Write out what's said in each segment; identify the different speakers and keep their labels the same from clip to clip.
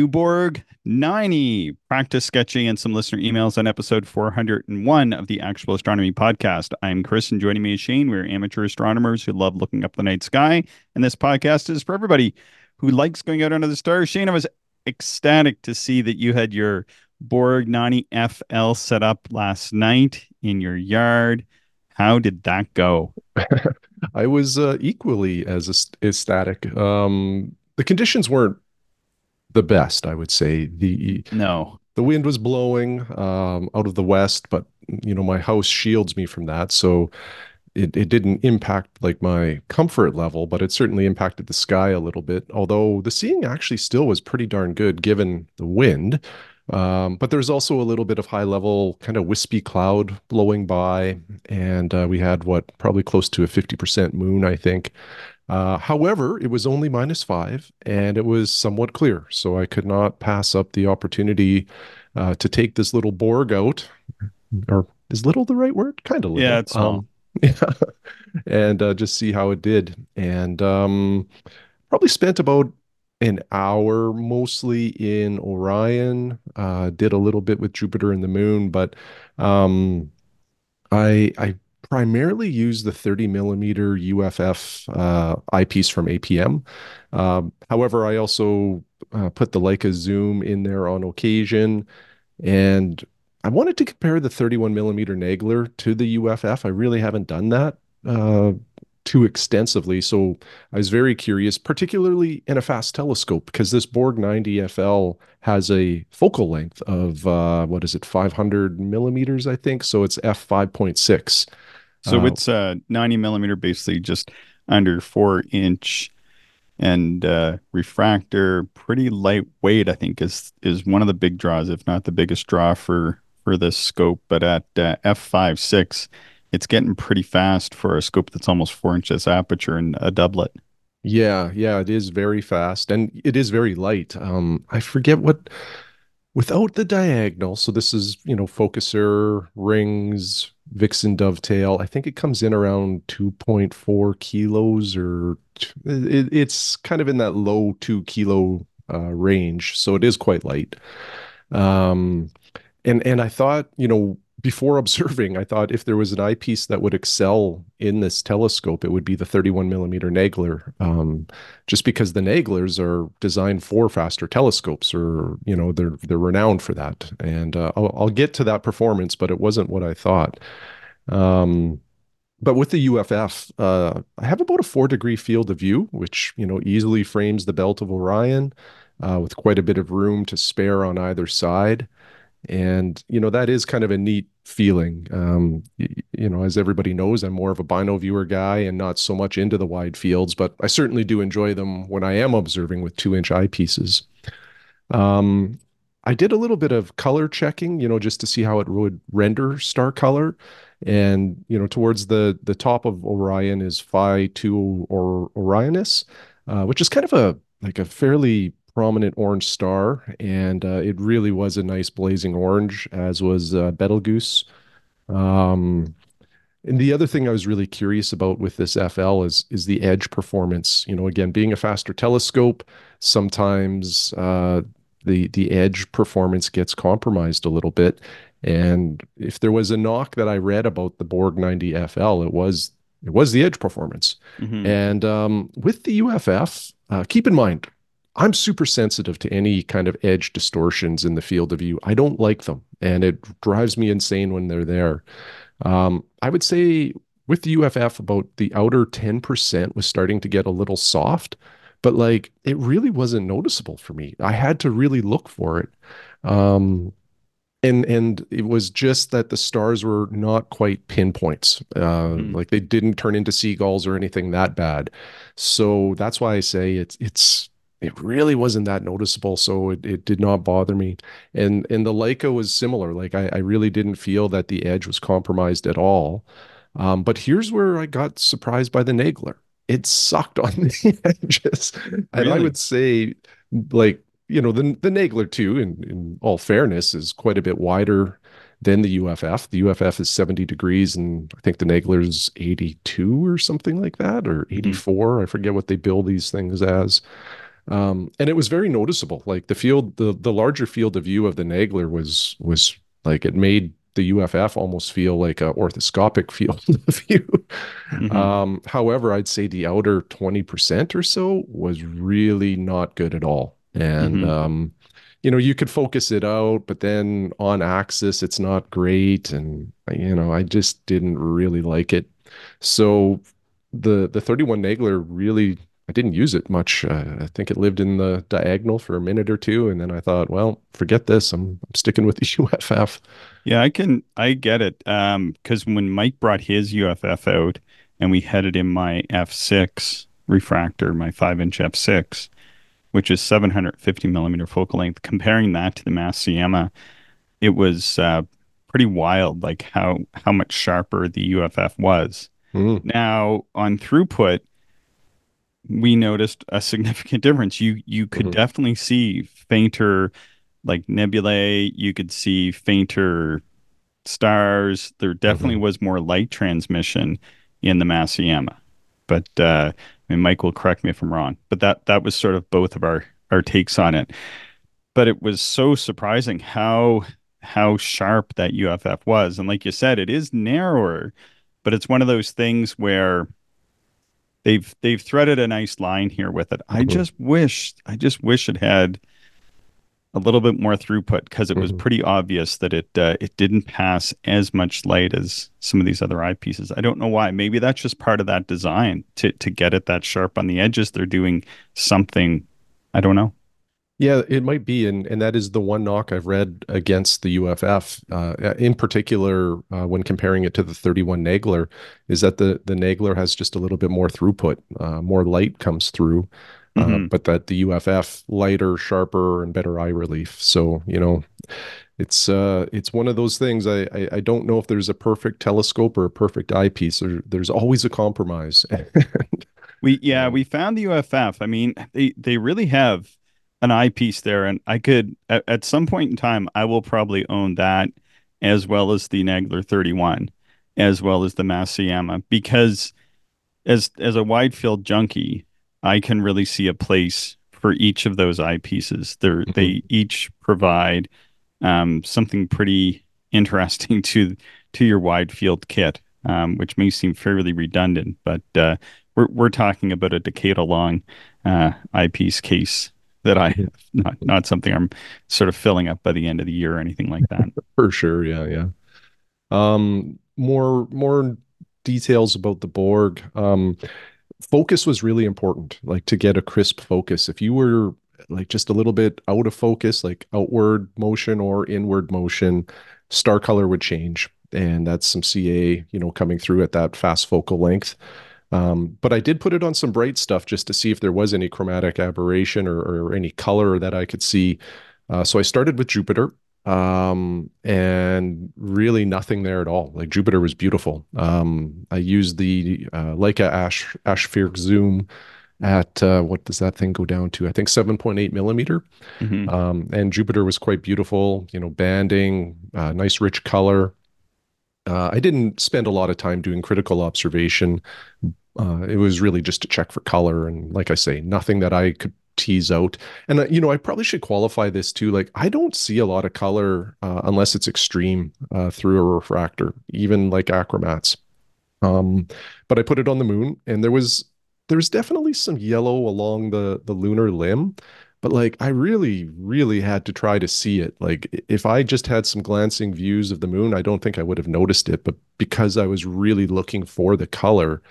Speaker 1: new Borg 90, practice sketching, and some listener emails on episode 401 of the Actual Astronomy Podcast. I'm Chris, and joining me is Shane. We're amateur astronomers who love looking up the night sky, and this podcast is for everybody who likes going out under the stars. Shane, I was ecstatic to see that you had your Borg 90 FL set up last night in your yard. How did that go?
Speaker 2: I was uh, equally as ecstatic. Um, the conditions weren't the best, I would say. The
Speaker 1: no,
Speaker 2: the wind was blowing um, out of the west, but you know my house shields me from that, so it it didn't impact like my comfort level, but it certainly impacted the sky a little bit. Although the seeing actually still was pretty darn good given the wind. Um, but there's also a little bit of high level kind of wispy cloud blowing by, and uh, we had what probably close to a 50% moon, I think. Uh, however, it was only minus five and it was somewhat clear. So I could not pass up the opportunity uh, to take this little Borg out. Or is little the right word? Kind of little.
Speaker 1: Yeah, it's small. Um,
Speaker 2: yeah. and uh, just see how it did. And um, probably spent about an hour mostly in Orion. Uh, did a little bit with Jupiter and the Moon, but um, I I primarily use the 30 millimeter UFF uh, eyepiece from APM. Um, however, I also uh, put the Leica zoom in there on occasion, and I wanted to compare the 31 millimeter Nagler to the UFF. I really haven't done that uh, too extensively, so I was very curious, particularly in a fast telescope, because this Borg 90 FL has a focal length of uh, what is it, 500 millimeters, I think. So it's f 5.6.
Speaker 1: So uh, it's uh 90 millimeter, basically just under four inch and uh, refractor, pretty lightweight. I think is is one of the big draws, if not the biggest draw for for this scope. But at uh, f five six, it's getting pretty fast for a scope that's almost four inches aperture and a doublet.
Speaker 2: Yeah, yeah, it is very fast and it is very light. Um, I forget what without the diagonal. So this is you know focuser rings Vixen dovetail. I think it comes in around 2.4 kilos or it, it's kind of in that low two kilo uh, range. So it is quite light. Um, and, and I thought, you know, before observing, I thought if there was an eyepiece that would excel in this telescope, it would be the 31 millimeter Nagler, um, just because the Naglers are designed for faster telescopes, or you know they're they're renowned for that. And uh, I'll, I'll, get to that performance, but it wasn't what I thought. Um, but with the UFF, uh, I have about a four degree field of view, which you know easily frames the belt of Orion, uh, with quite a bit of room to spare on either side and you know that is kind of a neat feeling. Um, you, know as everybody knows i'm more of a bino viewer guy and not so much into the wide fields but i certainly do enjoy them when i am observing with two inch eyepieces. Um, i did a little bit of color checking you know just to see how it would render star color. And you know towards the the top of orion is phi 2 or orionis uh, which is kind of a like a fairly prominent orange star, and uh, it really was a nice blazing orange, as was uh, Betelgeuse. Um, and the other thing I was really curious about with this FL is is the edge performance. You know, again, being a faster telescope, sometimes uh, the the edge performance gets compromised a little bit. And if there was a knock that I read about the Borg 90 FL, it was it was the edge performance. Mm-hmm. And um, with the UFF, uh, keep in mind I'm super sensitive to any kind of edge distortions in the field of view. I don't like them, and it drives me insane when they're there. Um, I would say with the UFF, about the outer 10% was starting to get a little soft, but like it really wasn't noticeable for me. I had to really look for it. Um, and and it was just that the stars were not quite pinpoints uh, mm. like they didn't turn into seagulls or anything that bad so that's why i say it's it's it really wasn't that noticeable so it, it did not bother me and and the leica was similar like i, I really didn't feel that the edge was compromised at all um, but here's where i got surprised by the nagler it sucked on the edges really? and i would say like you know the, the nagler too in, in all fairness is quite a bit wider than the uff the uff is 70 degrees and i think the nagler is 82 or something like that or mm-hmm. 84 mm-hmm. i forget what they build these things as Um, and it was very noticeable. Like the field, the the larger field of view of the Nagler was was like it made the UFF almost feel like a orthoscopic field of view. Mm-hmm. Um, however, I'd say the outer 20% or so was really not good at all. And mm-hmm. um, you know, you could focus it out, but then on axis, it's not great. And, you know, I just didn't really like it. So the, the 31 Nagler really, I didn't use it much. Uh, I think it lived in the diagonal for a minute or two. And then I thought, well, forget this. I'm, I'm sticking with the UFF.
Speaker 1: Yeah, I can, I get it. Um, cause when Mike brought his UFF out and we had it in my F6 refractor, my five inch F6, which is 750 millimeter focal length. Comparing that to the mass Masuyama, it was uh, pretty wild, like how how much sharper the UFF was. Mm. Now on throughput, we noticed a significant difference. You you could mm-hmm. definitely see fainter, like nebulae. You could see fainter stars. There definitely mm-hmm. was more light transmission in the Masuyama, but uh, I mean, Mike will correct me if I'm wrong, but that that was sort of both of our our takes on it. But it was so surprising how how sharp that UFF was, and like you said, it is narrower, but it's one of those things where they've they've threaded a nice line here with it. I mm-hmm. just wish I just wish it had a little bit more throughput because it was mm-hmm. pretty obvious that it uh, it didn't pass as much light as some of these other eyepieces. I don't know why. Maybe that's just part of that design to to get it that sharp on the edges. They're doing something. I don't know.
Speaker 2: Yeah, it might be, and and that is the one knock I've read against the UFF, uh, in particular uh, when comparing it to the 31 Nagler, is that the the Nagler has just a little bit more throughput, uh, more light comes through, uh, mm-hmm. uh, but that the UFF lighter, sharper, and better eye relief. So you know, it's uh, it's one of those things. I, I, I don't know if there's a perfect telescope or a perfect eyepiece. There, there's always a compromise.
Speaker 1: we yeah we found the UFF. I mean, they they really have an eyepiece there, and I could at, at some point in time I will probably own that as well as the Nagler 31, as well as the Masuyama because as as a wide field junkie I can really see a place for each of those eyepieces. They mm-hmm. they each provide um, something pretty interesting to to your wide field kit, um, which may seem fairly redundant, but uh, we're we're talking about a decade long uh, eyepiece case that I have, not not something I'm sort of filling up by the end of the year or anything like that.
Speaker 2: for sure, yeah, yeah. Um, more more details about the Borg. Um, focus was really important, like to get a crisp focus. If you were like just a little bit out of focus, like outward motion or inward motion, star color would change. And that's some CA, you know, coming through at that fast focal length. Um, but I did put it on some bright stuff just to see if there was any chromatic aberration or, or any color that I could see. Uh, so I started with Jupiter um and really nothing there at all. Like jupiter was beautiful. Um i used the uh, leica ash Aspheric zoom at uh, what does that thing go down to? I think 7.8 millimeter. Mm-hmm. um and jupiter was quite beautiful you know banding uh, nice rich color. Uh, i didn't spend a lot of time doing critical observation uh, it was really just to check for color and like i say nothing that i could tease out. And uh, you know, I probably should qualify this too. Like, I don't see a lot of color uh, unless it's extreme uh, through a refractor, even like achromats Um, but I put it on the moon, and there was there's definitely some yellow along the the lunar limb. But like, I really, really had to try to see it. Like, if I just had some glancing views of the moon, I don't think I would have noticed it. But because I was really looking for the color,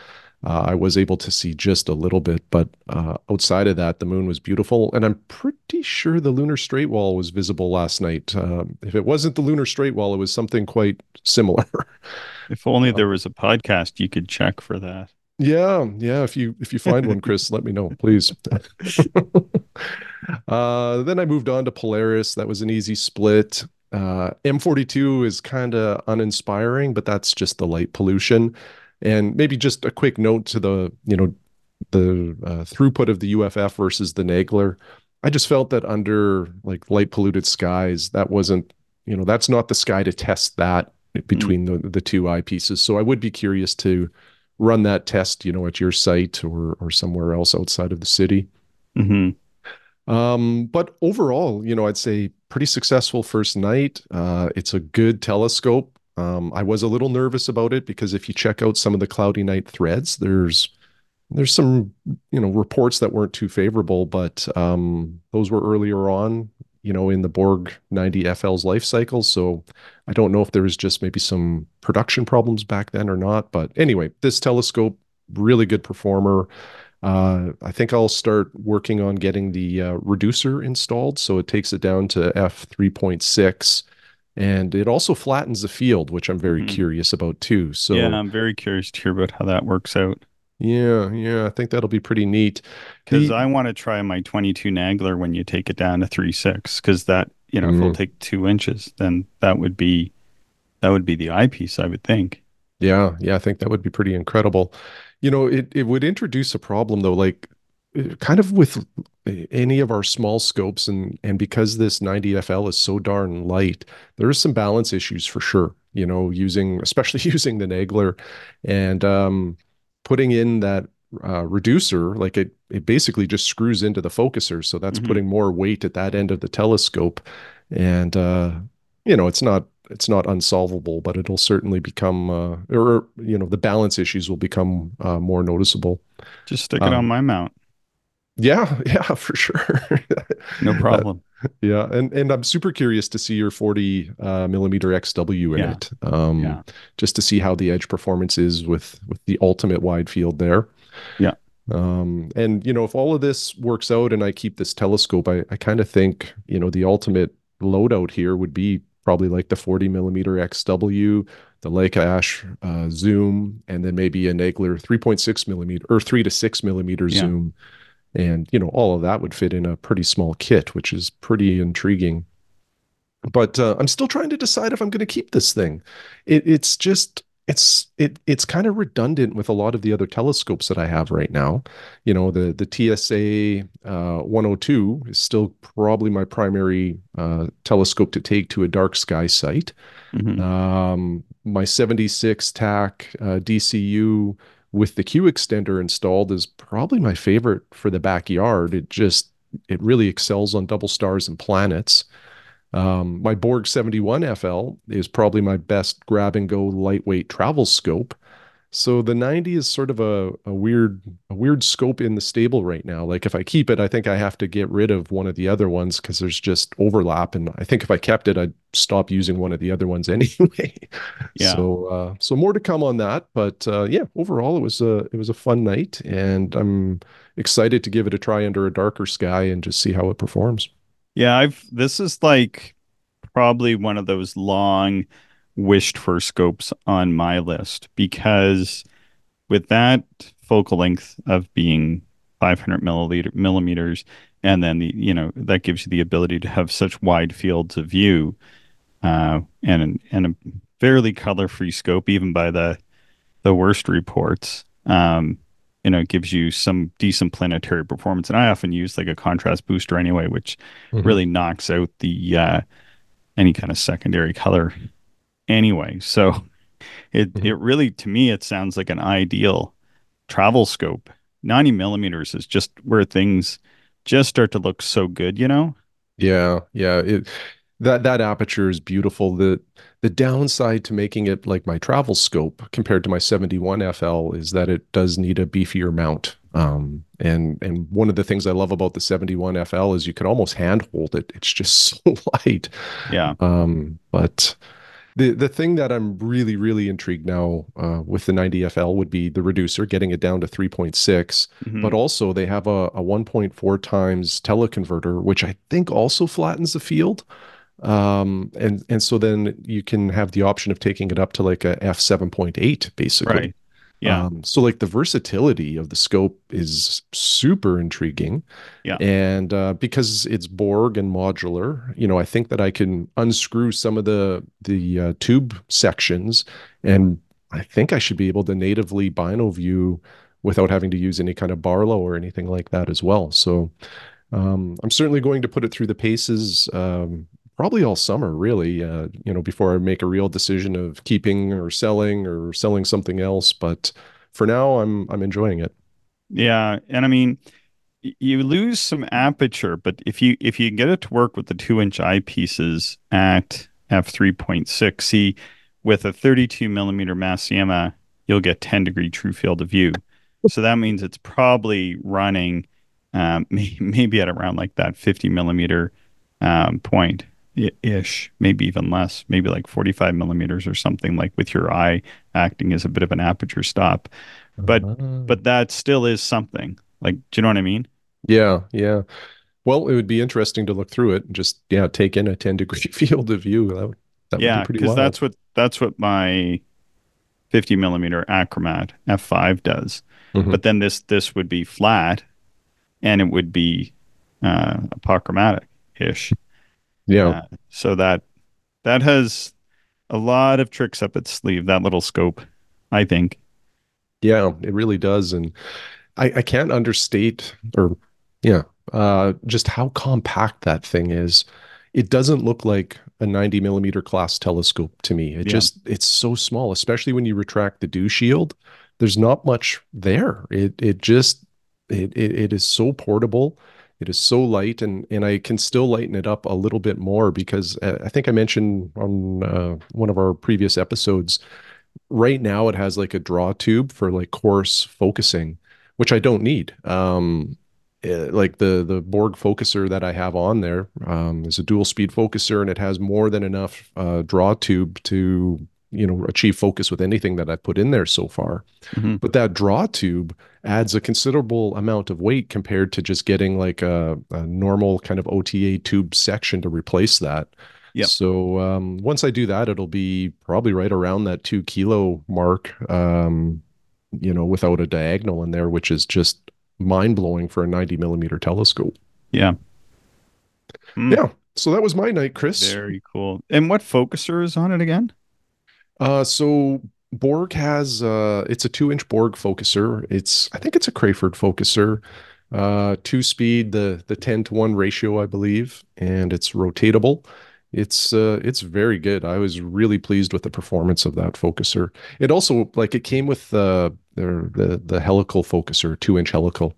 Speaker 2: uh, I was able to see just a little bit, but uh, outside of that, the moon was beautiful, and I'm pretty sure the lunar straight wall was visible last night. Uh, if it wasn't the lunar straight wall, it was something quite similar.
Speaker 1: if only there was a podcast you could check for that.
Speaker 2: Yeah, yeah. If you if you find one, Chris, let me know, please. uh, then I moved on to Polaris. That was an easy split. Uh, M42 is kind of uninspiring, but that's just the light pollution. And maybe just a quick note to the, you know, the uh, throughput of the UFF versus the Nagler. I just felt that under like light polluted skies, that wasn't, you know, that's not the sky to test that between mm-hmm. the the two eyepieces. So I would be curious to run that test, you know, at your site or or somewhere else outside of the city.
Speaker 1: Mm-hmm.
Speaker 2: Um, but overall, you know, I'd say pretty successful first night. Uh, it's a good telescope. Um, I was a little nervous about it because if you check out some of the cloudy night threads, there's there's some you know reports that weren't too favorable, but um, those were earlier on, you know, in the Borg 90 FL's life cycle. So I don't know if there was just maybe some production problems back then or not. But anyway, this telescope really good performer. Uh, I think I'll start working on getting the uh, reducer installed, so it takes it down to f 3.6 and it also flattens the field, which I'm very mm. curious about too. So
Speaker 1: yeah, I'm very curious to hear about how that works out.
Speaker 2: Yeah, yeah, I think that'll be pretty neat.
Speaker 1: Because I want to try my 22 Nagler when you take it down to three six, because that you know mm. if it'll mm-hmm. take two inches, then that would be that would be the eyepiece, I would think.
Speaker 2: Yeah, yeah, I think that would be pretty incredible. You know, it it would introduce a problem though, like kind of with any of our small scopes and and because this 90FL is so darn light, there is some balance issues for sure. You know, using especially using the Nagler and um, putting in that uh, reducer, like it it basically just screws into the focuser, so that's mm-hmm. putting more weight at that end of the telescope, and uh, you know, it's not it's not unsolvable, but it'll certainly become, uh, or you know, the balance issues will become uh, more noticeable.
Speaker 1: Just stick it um, on my mount.
Speaker 2: Yeah, yeah, for sure.
Speaker 1: no problem.
Speaker 2: Uh, yeah, and and I'm super curious to see your 40 uh, millimeter XW in yeah. it, um, yeah. just to see how the edge performance is with with the ultimate wide field there.
Speaker 1: Yeah.
Speaker 2: Um, and you know, if all of this works out and I keep this telescope, I, I kind of think you know the ultimate loadout here would be probably like the 40 millimeter XW, the Leica Ash uh, zoom, and then maybe a Nagler 3.6 millimeter or three to six millimeter yeah. zoom and you know all of that would fit in a pretty small kit which is pretty intriguing but uh, i'm still trying to decide if i'm going to keep this thing it, it's just it's it it's kind of redundant with a lot of the other telescopes that I have right now. You know, the the TSA uh, 102 is still probably my primary uh, telescope to take to a dark sky site. Mm-hmm. Um, my 76 TAC uh, DCU with the Q extender installed is probably my favorite for the backyard. It just it really excels on double stars and planets. Um, my Borg 71 FL is probably my best grab and go lightweight travel scope. So the 90 is sort of a, a weird a weird scope in the stable right now. Like if I keep it, I think I have to get rid of one of the other ones because there's just overlap. And I think if I kept it, I'd stop using one of the other ones anyway. Yeah. So uh, so more to come on that. But uh, yeah, overall it was a it was a fun night, and I'm excited to give it a try under a darker sky and just see how it performs.
Speaker 1: Yeah, I've this is like probably one of those long wished for scopes on my list because with that focal length of being 500 milliliter millimeters and then the you know that gives you the ability to have such wide fields of view uh, and and a fairly color free scope even by the the worst reports um, you know gives you some decent planetary performance and i often use like a contrast booster anyway which mm-hmm. really knocks out the uh, any kind of secondary color anyway. So it mm-hmm. it really to me it sounds like an ideal travel scope. 90 millimeters is just where things just start to look so good, you know?
Speaker 2: Yeah, yeah. It that that aperture is beautiful. The the downside to making it like my travel scope compared to my 71 FL is that it does need a beefier mount. Um, and and one of the things I love about the 71 FL is you can almost handhold it. It's just so light.
Speaker 1: Yeah.
Speaker 2: Um, but the the thing that I'm really really intrigued now uh, with the 90FL would be the reducer, getting it down to 3.6. Mm-hmm. But also they have a, a 1.4 times teleconverter, which I think also flattens the field. Um, and and so then you can have the option of taking it up to like a f7.8 basically.
Speaker 1: Right. Yeah.
Speaker 2: Um, so like the versatility of the scope is super intriguing.
Speaker 1: Yeah.
Speaker 2: And uh, because it's Borg and modular, you know, I think that I can unscrew some of the the uh, tube sections, and I think I should be able to natively bino view without having to use any kind of Barlow or anything like that as well. So um, I'm certainly going to put it through the paces um, probably all summer really uh, you know before i make a real decision of keeping or selling or selling something else but for now i'm i'm enjoying it
Speaker 1: yeah and i mean you lose some aperture, but if you if you get it to work with the two inch eyepieces at f three point six, see with a thirty two millimeter Masuyama, you'll get ten degree true field of view. So that means it's probably running um, maybe at around like that fifty millimeter um, point ish, maybe even less, maybe like 45 millimeters or something like with your eye acting as a bit of an aperture stop. But uh but that still is something. Like, do you know what I mean?
Speaker 2: Yeah, yeah. Well, it would be interesting to look through it and just yeah, take in a 10 degree field of view. That would, that
Speaker 1: yeah, because that's what that's what my 50 millimeter Achromat f5 does. Mm-hmm. But then this this would be flat, and it would be uh, apochromatic ish.
Speaker 2: Yeah. Uh,
Speaker 1: so that that has a lot of tricks up its sleeve. That little scope, I think.
Speaker 2: Yeah, it really does, and I, I can't understate or yeah, uh, just how compact that thing is. It doesn't look like a 90 millimeter class telescope to me. It yeah. just it's so small, especially when you retract the dew shield. There's not much there. It it just it it, it is so portable. It is so light, and and I can still lighten it up a little bit more because uh, I think I mentioned on uh, one of our previous episodes. Right now, it has like a draw tube for like coarse focusing, which I don't need. Um, uh, like the the Borg focuser that I have on there um, is a dual speed focuser, and it has more than enough uh, draw tube to you know achieve focus with anything that I've put in there so far. Mm-hmm. But that draw tube adds a considerable amount of weight compared to just getting like a, a normal kind of OTA tube section to replace that.
Speaker 1: Yeah.
Speaker 2: So um, once I do that, it'll be probably right around that two kilo mark. Um, you know, without a diagonal in there, which is just mind blowing for a 90 millimeter telescope.
Speaker 1: Yeah.
Speaker 2: Mm. Yeah. So that was my night, Chris.
Speaker 1: Very cool. And what focuser is on it again?
Speaker 2: Uh, so Borg has uh, it's a two inch Borg focuser. It's I think it's a Crayford focuser. Uh, two speed, the the 10 to 1 ratio, I believe, and it's rotatable it's uh, it's very good. I was really pleased with the performance of that focuser. It also like it came with uh, the the the helical focuser, two inch helical,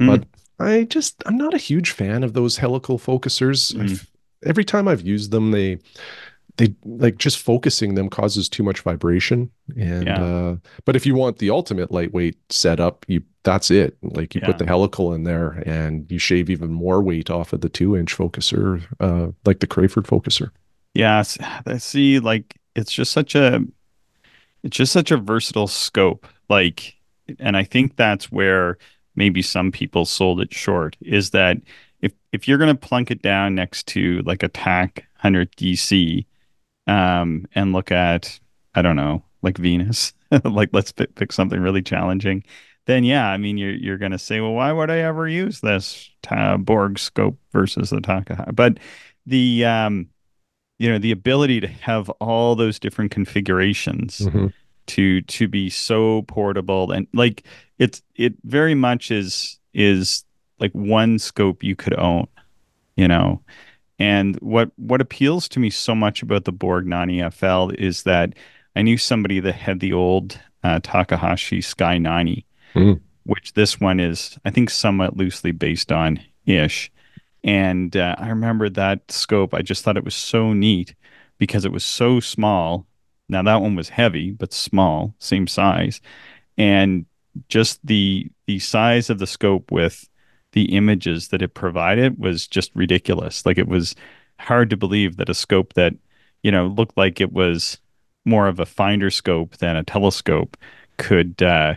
Speaker 2: mm. but I just I'm not a huge fan of those helical focusers. Mm. Every time I've used them, they they like just focusing them causes too much vibration and yeah. uh but if you want the ultimate lightweight setup you that's it like you yeah. put the helical in there and you shave even more weight off of the two inch focuser uh like the crayford focuser
Speaker 1: yeah i see like it's just such a it's just such a versatile scope like and i think that's where maybe some people sold it short is that if if you're going to plunk it down next to like a tac 100 dc um, and look at I don't know, like Venus, like let's pick, pick something really challenging, then yeah, I mean you're you're gonna say, well, why would I ever use this ta- Borg scope versus the Takahashi? But the um, you know, the ability to have all those different configurations mm-hmm. to to be so portable and like it's it very much is is like one scope you could own, you know. And what what appeals to me so much about the Borg 90 FL is that I knew somebody that had the old uh, Takahashi Sky 90, mm. which this one is, I think, somewhat loosely based on ish. And uh, I remember that scope. I just thought it was so neat because it was so small. Now that one was heavy, but small, same size, and just the the size of the scope with the images that it provided was just ridiculous. Like it was hard to believe that a scope that, you know, looked like it was more of a finder scope than a telescope could, uh,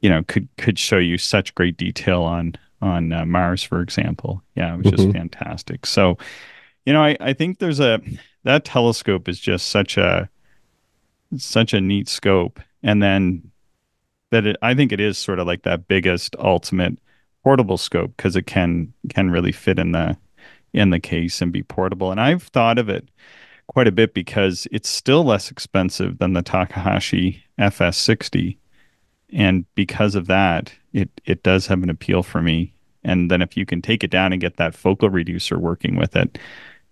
Speaker 1: you know, could could show you such great detail on on uh, Mars, for example. Yeah, it was just mm-hmm. fantastic. So, you know, I, I think there's a that telescope is just such a such a neat scope, and then that it, I think it is sort of like that biggest ultimate portable scope because it can can really fit in the in the case and be portable. And I've thought of it quite a bit because it's still less expensive than the Takahashi FS60. And because of that, it it does have an appeal for me. And then if you can take it down and get that focal reducer working with it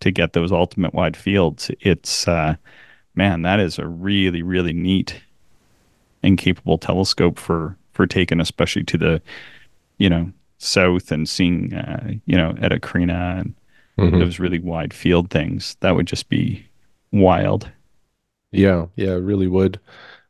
Speaker 1: to get those ultimate wide fields, it's uh, man, that is a really really neat and capable telescope for for taking especially to the you know south and seeing, uh, you know, Eta Carinae and
Speaker 2: Mhm.
Speaker 1: those really wide field things. That would just be wild.
Speaker 2: Yeah, yeah, it really would.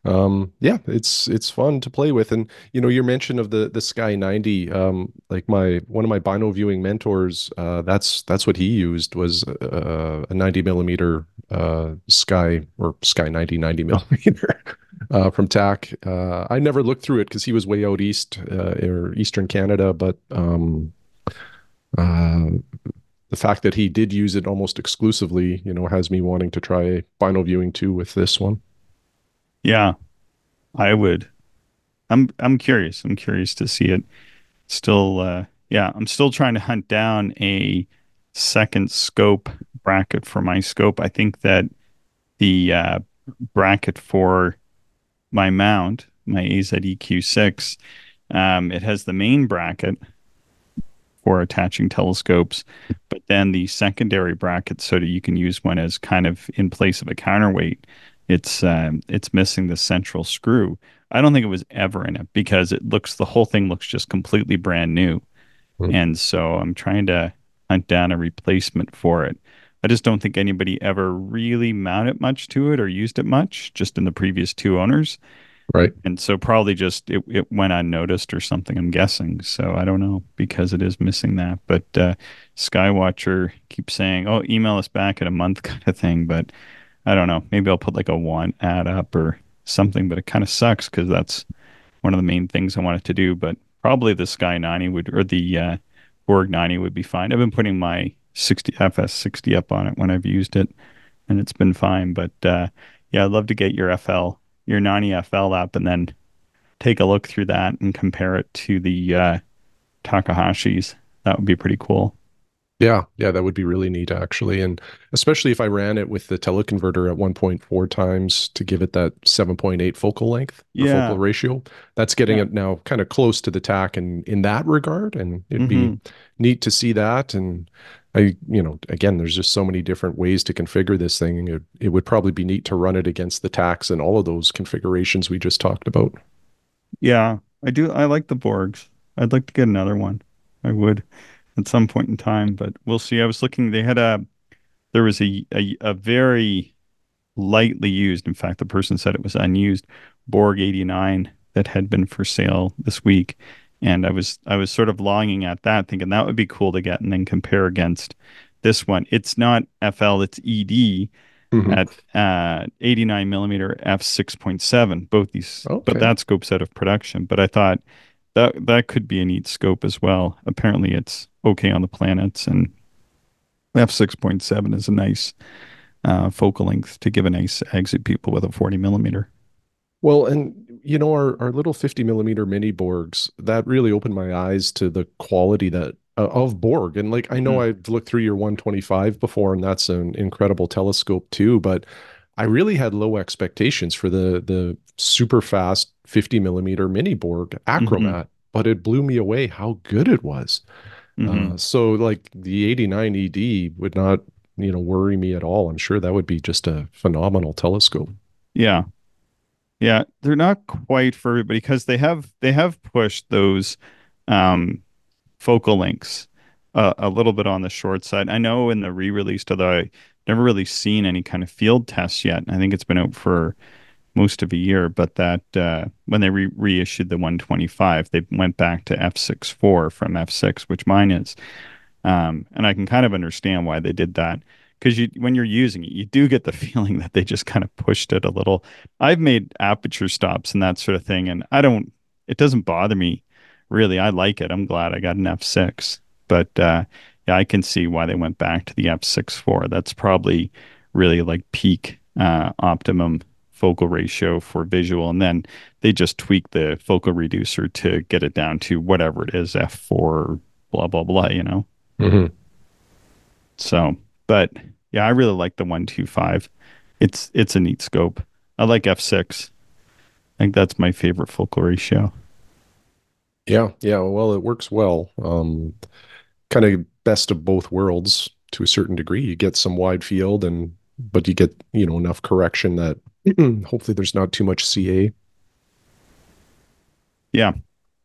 Speaker 2: Um, yeah, it's it's fun to play with, and you know, your mention of the the Sky 90, um, like my one of my bino viewing mentors, uh, that's that's what he used was uh, a 90 millimeter uh, Sky or Sky 90 90 millimeter uh, from TAC. Uh, I never looked through it because he was way out east uh, or Eastern Canada, but um, uh, the fact that he did use it almost exclusively, you know, has me wanting to try bino viewing too with this one.
Speaker 1: Yeah, I would. I'm I'm curious. I'm curious to see it. Still, uh, yeah, I'm still trying to hunt down a second scope bracket for my scope. I think that the uh, bracket for my mount, my AZEQ6, um, it has the main bracket for attaching telescopes, but then the secondary bracket so that you can use one as kind of in place of a counterweight. It's um, it's missing the central screw. I don't think it was ever in it because it looks the whole thing looks just completely brand new,
Speaker 2: Hmm.
Speaker 1: and so I'm trying to hunt down a replacement for it. I just don't think anybody ever really mounted much to it or used it much, just in the previous two owners.
Speaker 2: Right.
Speaker 1: And so probably just it, it went unnoticed or something, I'm guessing. So I don't know because it is missing that. But uh, Skywatcher keeps saying, oh, email us back in a month kind of thing. But I don't know. Maybe I'll put like a want ad up or something. But it kind of sucks because that's one of the main things I wanted to do. But probably the Sky 90 would, or the uh, Borg 90 would be fine. I've been putting my 60 FS60 up on it when I've used it and it's been fine. But uh, yeah, I'd love to get your FL, your 90 FL app and then take a look through that and compare it to the uh, Takahashi's. That would be pretty cool.
Speaker 2: Yeah, yeah, that would be really neat actually. And especially if I ran it with the teleconverter at 1.4 times to give it that 7.8 focal length
Speaker 1: Yeah.
Speaker 2: focal ratio. That's getting
Speaker 1: Yeah.
Speaker 2: it now kind of close to the TAC and in that regard. And it'd be
Speaker 1: Mhm.
Speaker 2: neat to see that. And I, you know, again, there's just so many different ways to configure this thing. It, it would probably be neat to run it against the Taks and all of those configurations we just talked about.
Speaker 1: Yeah, I do. I like the Borgs. I'd like to get another one. I would at some point in time, but we'll see. I was looking. They had a. There was a a, a very lightly used. In fact, the person said it was unused Borg 89 that had been for sale this week, and I was I was sort of longing at that, thinking that would be cool to get and then compare against this one. It's not FL. It's ED
Speaker 2: Mhm.
Speaker 1: at uh, 89 millimeter f 6.7 both these
Speaker 2: Okay.
Speaker 1: but that scope's out of production but i thought that that could be a neat scope as well apparently it's okay on the planets and f 6.7 is a nice uh, focal length to give a nice exit pupil with a 40 millimeter
Speaker 2: Well, and you know, our, our little 50 millimeter mini Borgs, that really opened my eyes to the quality that uh, of Borg. And like, I know
Speaker 1: Mhm.
Speaker 2: I've looked through your 125 before, and that's an incredible telescope too, but I really had low expectations for the the super fast 50 millimeter mini Borg Achromat, but it blew me away how good it was.
Speaker 1: Mhm.
Speaker 2: Uh, so like the 89 ED would not, you know, worry me at all. I'm sure that would be just a phenomenal telescope.
Speaker 1: Yeah. Yeah, they're not quite for everybody because they have they have pushed those um focal lengths uh, a little bit on the short side. I know in the re-release, although I never really seen any kind of field tests yet. I think it's been out for most of a year, but that uh, when they re- reissued the 125, they went back to f6.4 from f6, which mine is. Um, and I can kind of understand why they did that because you when you're using it, you do get the feeling that they just kind of pushed it a little. I've made aperture stops and that sort of thing, and I don't. It doesn't bother me really. I like it. I'm glad I got an f6, but uh, yeah, I can see why they went back to the f6.4. That's probably really like peak uh, optimum focal ratio for visual, and then they just tweak the focal reducer to get it down to whatever it is, f4, blah blah blah. You know.
Speaker 2: Mhm.
Speaker 1: So, but yeah, I really like the 125. It's it's a neat scope. I like f6. I think that's my favorite focal ratio.
Speaker 2: Yeah, yeah. Well, it works well. Um, kind of best of both worlds to a certain degree. You get some wide field and but you get, you know, enough correction that hopefully there's not too much CA.
Speaker 1: Yeah.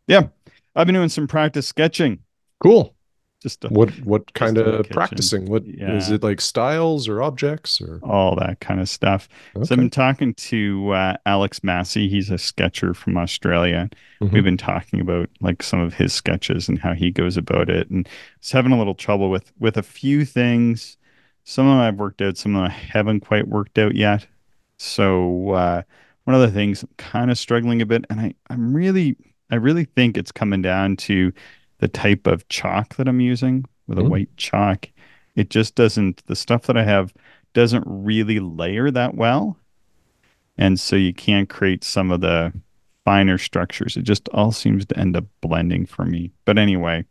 Speaker 1: Yeah. I've been doing some practice sketching.
Speaker 2: Cool.
Speaker 1: Just a,
Speaker 2: What what kind of practicing? What is
Speaker 1: Yeah.
Speaker 2: it like styles or objects or
Speaker 1: all that kind of stuff. So I've been talking to uh, Alex Massey. He's a sketcher from Australia.
Speaker 2: Mhm.
Speaker 1: We've been talking about like some of his sketches and how he goes about it, and he's having a little trouble with with a few things. Some of them I've worked out, some of them I haven't quite worked out yet. So uh, one of the things I'm kind of struggling a bit, and I I'm really I really think it's coming down to the type of chalk that I'm using with a
Speaker 2: Mm.
Speaker 1: white chalk. It just doesn't the stuff that I have doesn't really layer that well. And so you can't create some of the finer structures. It just all seems to end up blending for me. But anyway,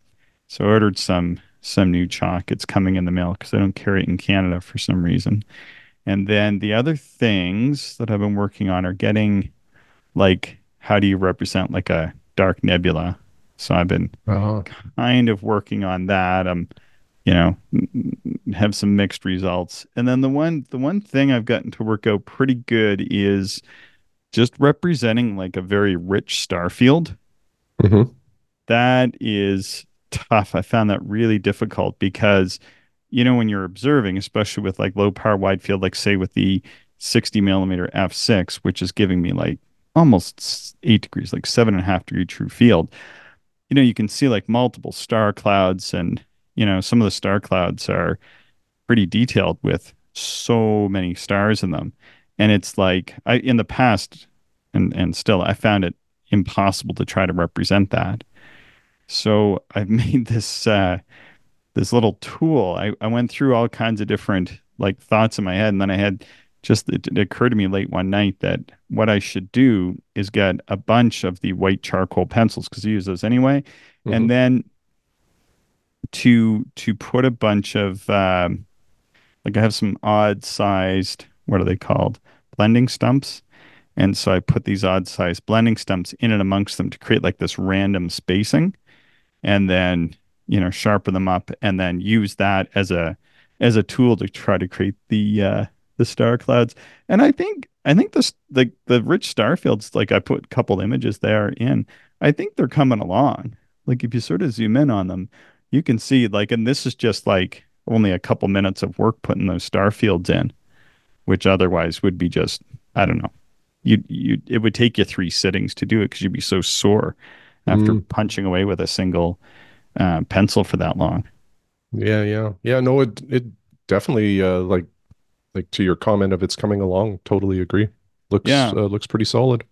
Speaker 1: so I ordered some some new chalk. It's coming in the mail because I don't carry it in Canada for some reason. And then the other things that I've been working on are getting like how do you represent like a dark nebula? So I've been
Speaker 2: Uh,
Speaker 1: kind of working on that. I'm, you know, have some mixed results. And then the one the one thing I've gotten to work out pretty good is just representing like a very rich star field.
Speaker 2: mhm.
Speaker 1: That is tough. I found that really difficult because you know when you're observing, especially with like low power wide field, like say with the 60 millimeter f6, which is giving me like almost eight degrees, like seven and a half degree true field you know, you can see like multiple star clouds, and you know, some of the star clouds are pretty detailed with so many stars in them. And it's like I in the past and and still I found it impossible to try to represent that. So I've made this uh this little tool. I, I went through all kinds of different like thoughts in my head, and then I had just it, it occurred to me late one night that what I should do is get a bunch of the white charcoal pencils because I use those anyway,
Speaker 2: Mhm.
Speaker 1: and then to to put a bunch of um, like I have some odd sized what are they called blending stumps, and so I put these odd sized blending stumps in and amongst them to create like this random spacing, and then you know sharpen them up and then use that as a as a tool to try to create the uh, the star clouds. And I think I think this the the rich star fields like I put a couple images there in. I think they're coming along. Like if you sort of zoom in on them, you can see like and this is just like only a couple minutes of work putting those star fields in, which otherwise would be just I don't know. You you it would take you three sittings to do it because you'd be so sore after
Speaker 2: Mm.
Speaker 1: punching away with a single uh, pencil for that long.
Speaker 2: Yeah, yeah. Yeah, no, it it definitely uh like like to your comment of it's coming along, totally agree. Looks
Speaker 1: Yeah.
Speaker 2: uh, looks pretty solid.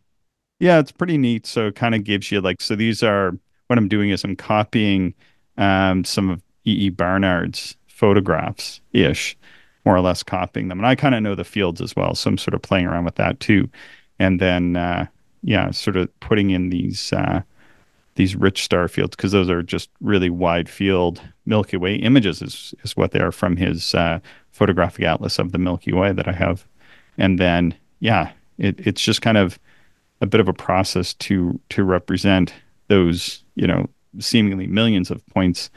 Speaker 1: Yeah, it's pretty neat. So it kind of gives you like so these are what I'm doing is I'm copying um, some of E. E. Barnard's photographs ish, more or less copying them. And I kind of know the fields as well, so I'm sort of playing around with that too. And then uh, yeah, sort of putting in these uh, these rich star fields because those are just really wide field Milky Way images is is what they are from his uh, photographic atlas of the Milky Way that I have. And then yeah, it, it's just kind of a bit of a process to to represent those you know seemingly millions of points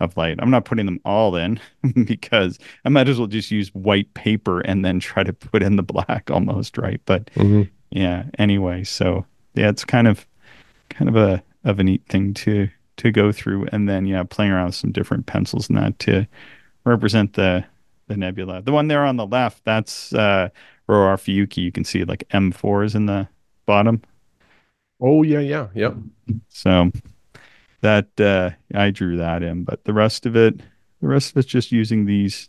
Speaker 1: of light. I'm not putting them all in because I might as well just use white paper and then try to put in the black almost right. But
Speaker 2: Mhm.
Speaker 1: yeah, anyway, so yeah, it's kind of kind of a of a neat thing to to go through and then yeah, playing around with some different pencils and that to represent the the nebula. The one there on the left, that's uh Rho Ophiuchi. You can see like M4 is in the bottom.
Speaker 2: Oh yeah, yeah, yeah.
Speaker 1: So that uh, I drew that in, but the rest of it, the rest of it's just using these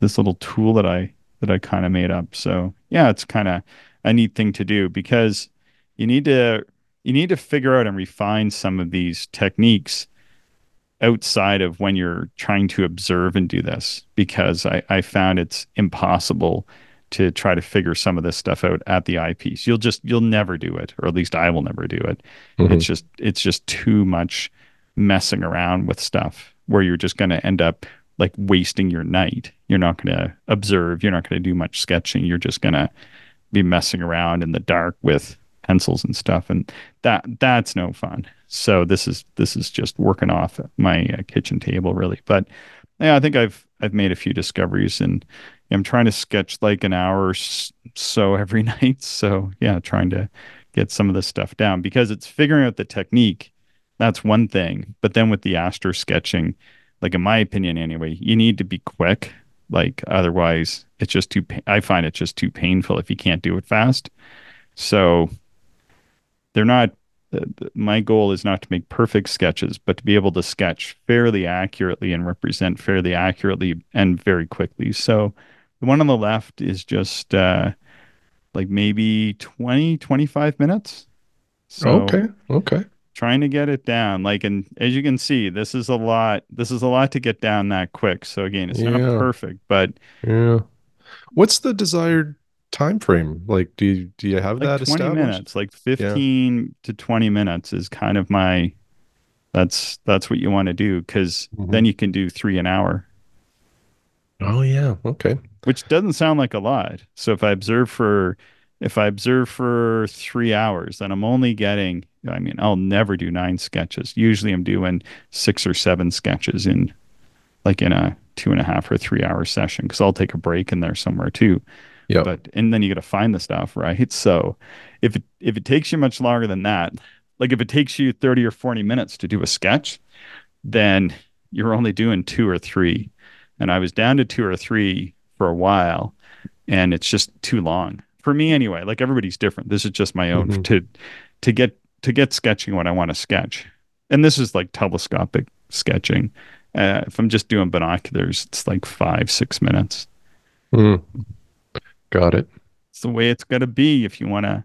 Speaker 1: this little tool that I that I kind of made up. So yeah, it's kind of a neat thing to do because you need to you need to figure out and refine some of these techniques outside of when you're trying to observe and do this because I, I found it's impossible to try to figure some of this stuff out at the eyepiece. You'll just you'll never do it, or at least I will never do it.
Speaker 2: Mhm.
Speaker 1: It's just it's just too much messing around with stuff where you're just going to end up like wasting your night. You're not going to observe. You're not going to do much sketching. You're just going to be messing around in the dark with pencils and stuff, and that that's no fun. So this is this is just working off my uh, kitchen table really. But yeah, I think I've I've made a few discoveries, and I'm trying to sketch like an hour so every night. So yeah, trying to get some of this stuff down because it's figuring out the technique that's one thing. But then with the astro sketching, like in my opinion anyway, you need to be quick. Like otherwise, it's just too. I find it just too painful if you can't do it fast. So they're not. My goal is not to make perfect sketches, but to be able to sketch fairly accurately and represent fairly accurately and very quickly. So the one on the left is just uh, like maybe 20, 25 minutes.
Speaker 2: So okay. Okay.
Speaker 1: Trying to get it down. Like, and as you can see, this is a lot. This is a lot to get down that quick. So again, it's yeah. not perfect, but
Speaker 2: yeah. What's the desired time frame? Like, do you do you have
Speaker 1: like
Speaker 2: that?
Speaker 1: Twenty minutes, like fifteen yeah. to twenty minutes, is kind of my. That's that's what you want to do because mm-hmm. then you can do three an hour.
Speaker 2: Oh yeah, okay.
Speaker 1: Which doesn't sound like a lot. So if I observe for if I observe for three hours, then I'm only getting. I mean, I'll never do nine sketches. Usually, I'm doing six or seven sketches in, like in a two and a half or three hour session because I'll take a break in there somewhere too.
Speaker 2: Yeah.
Speaker 1: But and then you got to find the stuff, right? So if it if it takes you much longer than that, like if it takes you 30 or 40 minutes to do a sketch, then you're only doing two or three. And I was down to two or three for a while, and it's just too long for me anyway. Like everybody's different. This is just my own mm-hmm. to to get to get sketching what I want to sketch. And this is like telescopic sketching. Uh, if I'm just doing binoculars, it's like five, six minutes.
Speaker 2: Mm. Got it.
Speaker 1: It's the way it's got to be if you want to.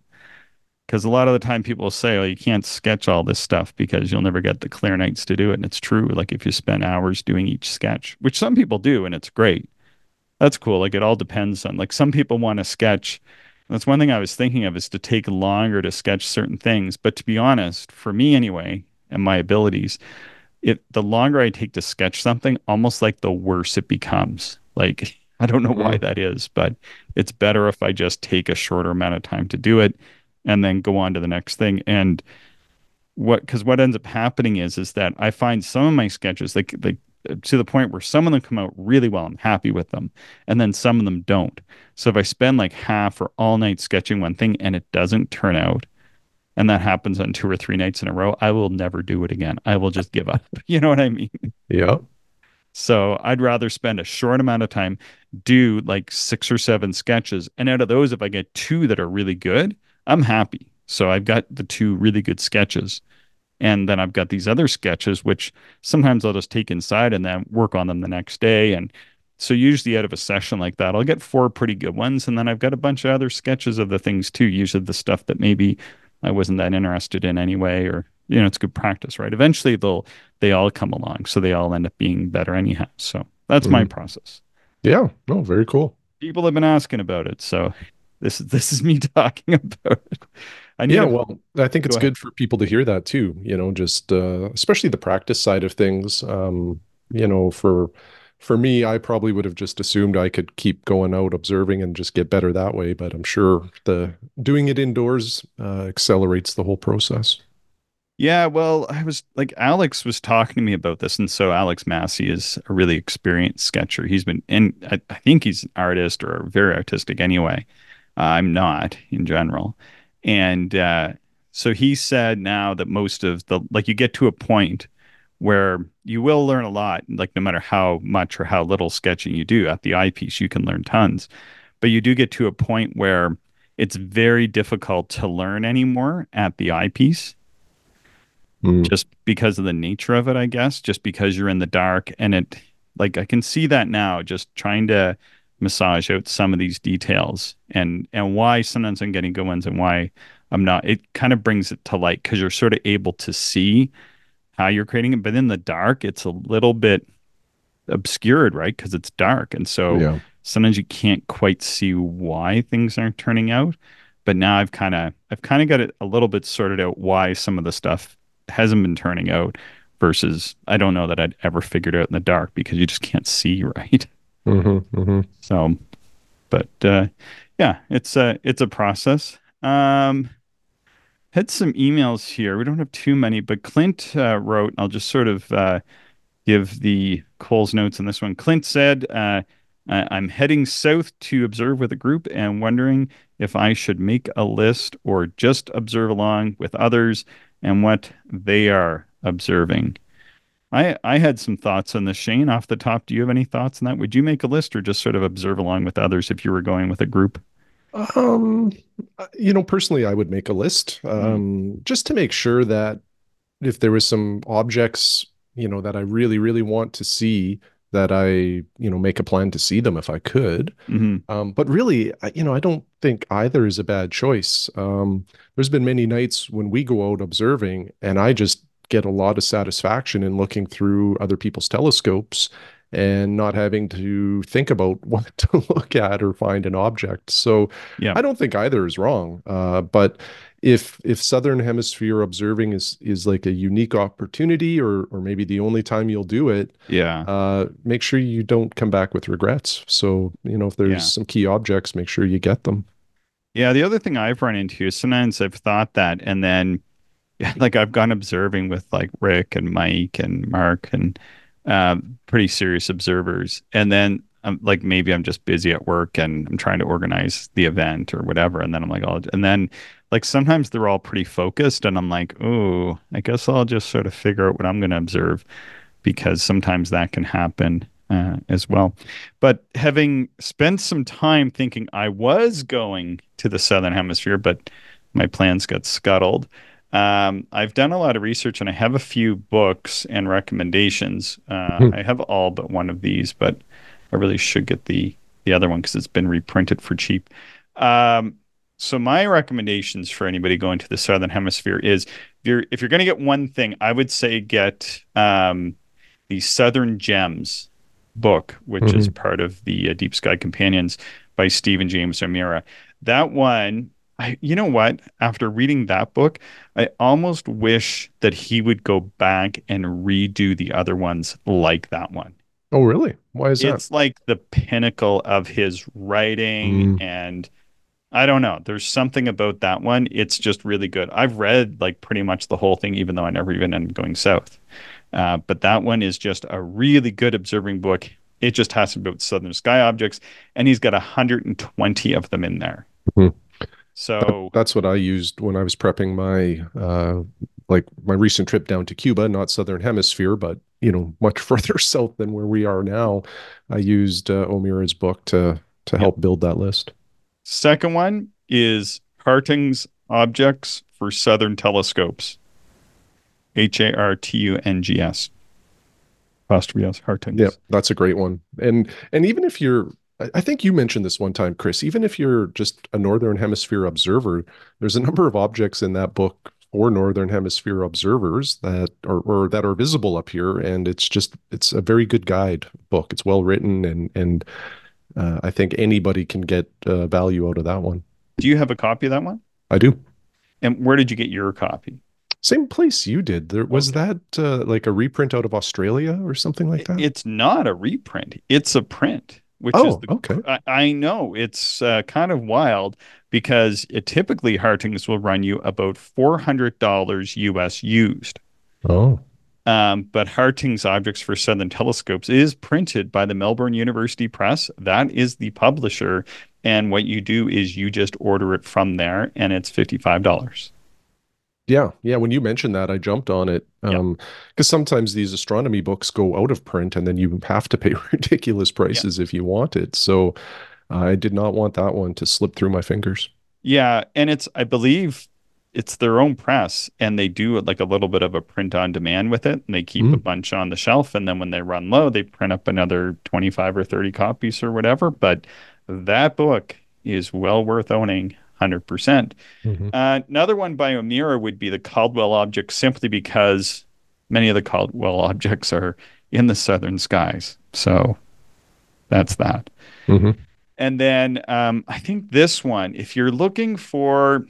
Speaker 1: Because a lot of the time people say, oh, you can't sketch all this stuff because you'll never get the clear nights to do it. And it's true. Like if you spend hours doing each sketch, which some people do, and it's great. That's cool. Like it all depends on, like some people want to sketch. That's one thing I was thinking of is to take longer to sketch certain things. But to be honest, for me anyway, and my abilities, it the longer I take to sketch something, almost like the worse it becomes. Like I don't know mm-hmm. why that is, but it's better if I just take a shorter amount of time to do it and then go on to the next thing. And what because what ends up happening is is that I find some of my sketches like like to the point where some of them come out really well. I'm happy with them. And then some of them don't. So if I spend like half or all night sketching one thing and it doesn't turn out, and that happens on two or three nights in a row, I will never do it again. I will just give up. You know what I mean?
Speaker 2: Yeah.
Speaker 1: So I'd rather spend a short amount of time, do like six or seven sketches. And out of those, if I get two that are really good, I'm happy. So I've got the two really good sketches. And then I've got these other sketches, which sometimes I'll just take inside and then work on them the next day. And so usually out of a session like that, I'll get four pretty good ones. And then I've got a bunch of other sketches of the things too, usually the stuff that maybe I wasn't that interested in anyway, or you know, it's good practice, right? Eventually they'll they all come along. So they all end up being better anyhow. So that's mm. my process.
Speaker 2: Yeah. No, very cool.
Speaker 1: People have been asking about it. So this is this is me talking about it.
Speaker 2: I yeah, well, I think it's Go good for people to hear that too. You know, just uh, especially the practice side of things. Um, you know, for for me, I probably would have just assumed I could keep going out observing and just get better that way. But I'm sure the doing it indoors uh, accelerates the whole process.
Speaker 1: Yeah, well, I was like Alex was talking to me about this, and so Alex Massey is a really experienced sketcher. He's been, and I, I think he's an artist or very artistic anyway. Uh, I'm not in general, and uh, so he said now that most of the like you get to a point where you will learn a lot, like no matter how much or how little sketching you do at the eyepiece, you can learn tons, but you do get to a point where it's very difficult to learn anymore at the eyepiece mm. just because of the nature of it, I guess, just because you're in the dark and it like I can see that now just trying to massage out some of these details and and why sometimes I'm getting good ones and why I'm not. It kind of brings it to light because you're sort of able to see how you're creating it, but in the dark, it's a little bit obscured, right? Because it's dark, and so yeah. sometimes you can't quite see why things aren't turning out. But now I've kind of I've kind of got it a little bit sorted out why some of the stuff hasn't been turning out versus I don't know that I'd ever figured out in the dark because you just can't see right.
Speaker 2: Mm-hmm, mm-hmm.
Speaker 1: So, but uh, yeah, it's a it's a process. Um, had some emails here. We don't have too many, but Clint uh, wrote. I'll just sort of uh, give the Cole's notes on this one. Clint said, uh, "I'm heading south to observe with a group and wondering if I should make a list or just observe along with others." And what they are observing. I I had some thoughts on this, Shane. Off the top, do you have any thoughts on that? Would you make a list or just sort of observe along with others if you were going with a group?
Speaker 2: Um, uh, you know, personally, I would make a list
Speaker 1: Mm.
Speaker 2: um, just to make sure that if there was some objects, you know, that I really, really want to see, that I, you know, make a plan to see them if I could.
Speaker 1: hmm
Speaker 2: Um, but really, I, you know, I don't think either is a bad choice. Um, there's been many nights when we go out observing, and I just get a lot of satisfaction in looking through other people's telescopes and not having to think about what to look at or find an object. So
Speaker 1: Yeah.
Speaker 2: I don't think either is wrong. Uh, but if if Southern Hemisphere observing is is like a unique opportunity, or or maybe the only time you'll do it,
Speaker 1: Yeah.
Speaker 2: uh, make sure you don't come back with regrets. So, you know, if there's
Speaker 1: Yeah.
Speaker 2: some key objects, make sure you get them.
Speaker 1: Yeah, the other thing I've run into is sometimes I've thought that, and then like I've gone observing with like Rick and Mike and Mark and um, pretty serious observers, and then I'm like maybe I'm just busy at work and I'm trying to organize the event or whatever, and then I'm like, oh, and then like sometimes they're all pretty focused, and I'm like, oh, I guess I'll just sort of figure out what I'm going to observe because sometimes that can happen uh, as well. But having spent some time thinking I was going to the Southern Hemisphere, but my plans got scuttled. Um, I've done a lot of research and I have a few books and recommendations. Uh,
Speaker 2: Hmm.
Speaker 1: I have all but one of these, but I really should get the the other one because it's been reprinted for cheap. Um, so my recommendations for anybody going to the Southern Hemisphere is if you're if you're going to get one thing, I would say get um, the Southern Gems book, which is part of the uh, Deep Sky Companions by Stephen James O'Meara. That one, I, you know what? After reading that book, I almost wish that he would go back and redo the other ones like that one.
Speaker 2: Oh, really? Why is that?
Speaker 1: It's like the pinnacle of his writing
Speaker 2: Mm.
Speaker 1: and I don't know. There's something about that one. It's just really good. I've read like pretty much the whole thing, even though I never even ended up going south. Uh, but that one is just a really good observing book. It just has with southern sky objects, and he's got 120 of them in there.
Speaker 2: Mhm.
Speaker 1: So
Speaker 2: That's what I used when I was prepping my uh like my recent trip down to Cuba, not southern hemisphere, but you know, much further south than where we are now. I used uh, O'Meara's book to to help build that list.
Speaker 1: Second one is Hartung's Objects for Southern Telescopes. H A R T U N G S. Apostrophe S. Hartung's.
Speaker 2: Yeah, that's a great one. And and even if you're I think you mentioned this one time, Chris, even if you're just a northern hemisphere observer, there's a number of objects in that book for northern hemisphere observers that are or that are visible up here and it's just it's a very good guide book. It's well written and and uh, I think anybody can get uh, value out of that one.
Speaker 1: Do you have a copy of that one?
Speaker 2: I do.
Speaker 1: And where did you get your copy?
Speaker 2: Same place you did. There was that uh, like a reprint out of Australia or something like that.
Speaker 1: It's not a reprint. It's a print, which
Speaker 2: Oh,
Speaker 1: is the
Speaker 2: okay.
Speaker 1: I, I know it's uh, kind of wild because it typically Hartung's will run you about four hundred dollars US used.
Speaker 2: oh,
Speaker 1: Um, but Hartung's Objects for Southern Telescopes is printed by the Melbourne University Press. That is the publisher, and what you do is you just order it from there, and it's fifty five dollars.
Speaker 2: Yeah, yeah. When you mentioned that, I jumped on it.
Speaker 1: Yeah.
Speaker 2: Um, because sometimes these astronomy books go out of print and then you have to pay ridiculous prices if you want it. So I did not want that one to slip through my fingers.
Speaker 1: Yeah, and it's I believe it's their own press and they do like a little bit of a print on demand with it and they keep a
Speaker 2: Mm.
Speaker 1: bunch on the shelf and then when they run low they print up another 25 or 30 copies or whatever but that book is well worth owning 100%.
Speaker 2: Mhm.
Speaker 1: Uh, another one by O'Meara would be the Caldwell object simply because many of the Caldwell objects are in the southern skies. So that's that.
Speaker 2: Mhm.
Speaker 1: And then um, I think this one, if you're looking for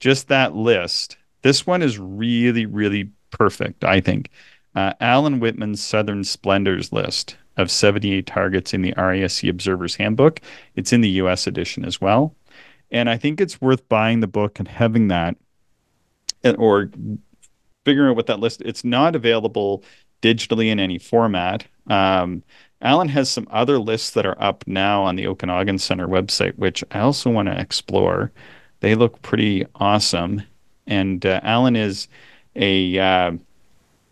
Speaker 1: just that list, this one is really, really perfect, I think. Uh, Alan Whitman's Southern Splendors list of 78 targets in the RASC Observer's Handbook. It's in the US edition as well. And I think it's worth buying the book and having that or figuring out what that list it's not available digitally in any format. Um, Alan has some other lists that are up now on the Okanagan Center website, which I also want to explore. They look pretty awesome. And uh, Alan is a uh,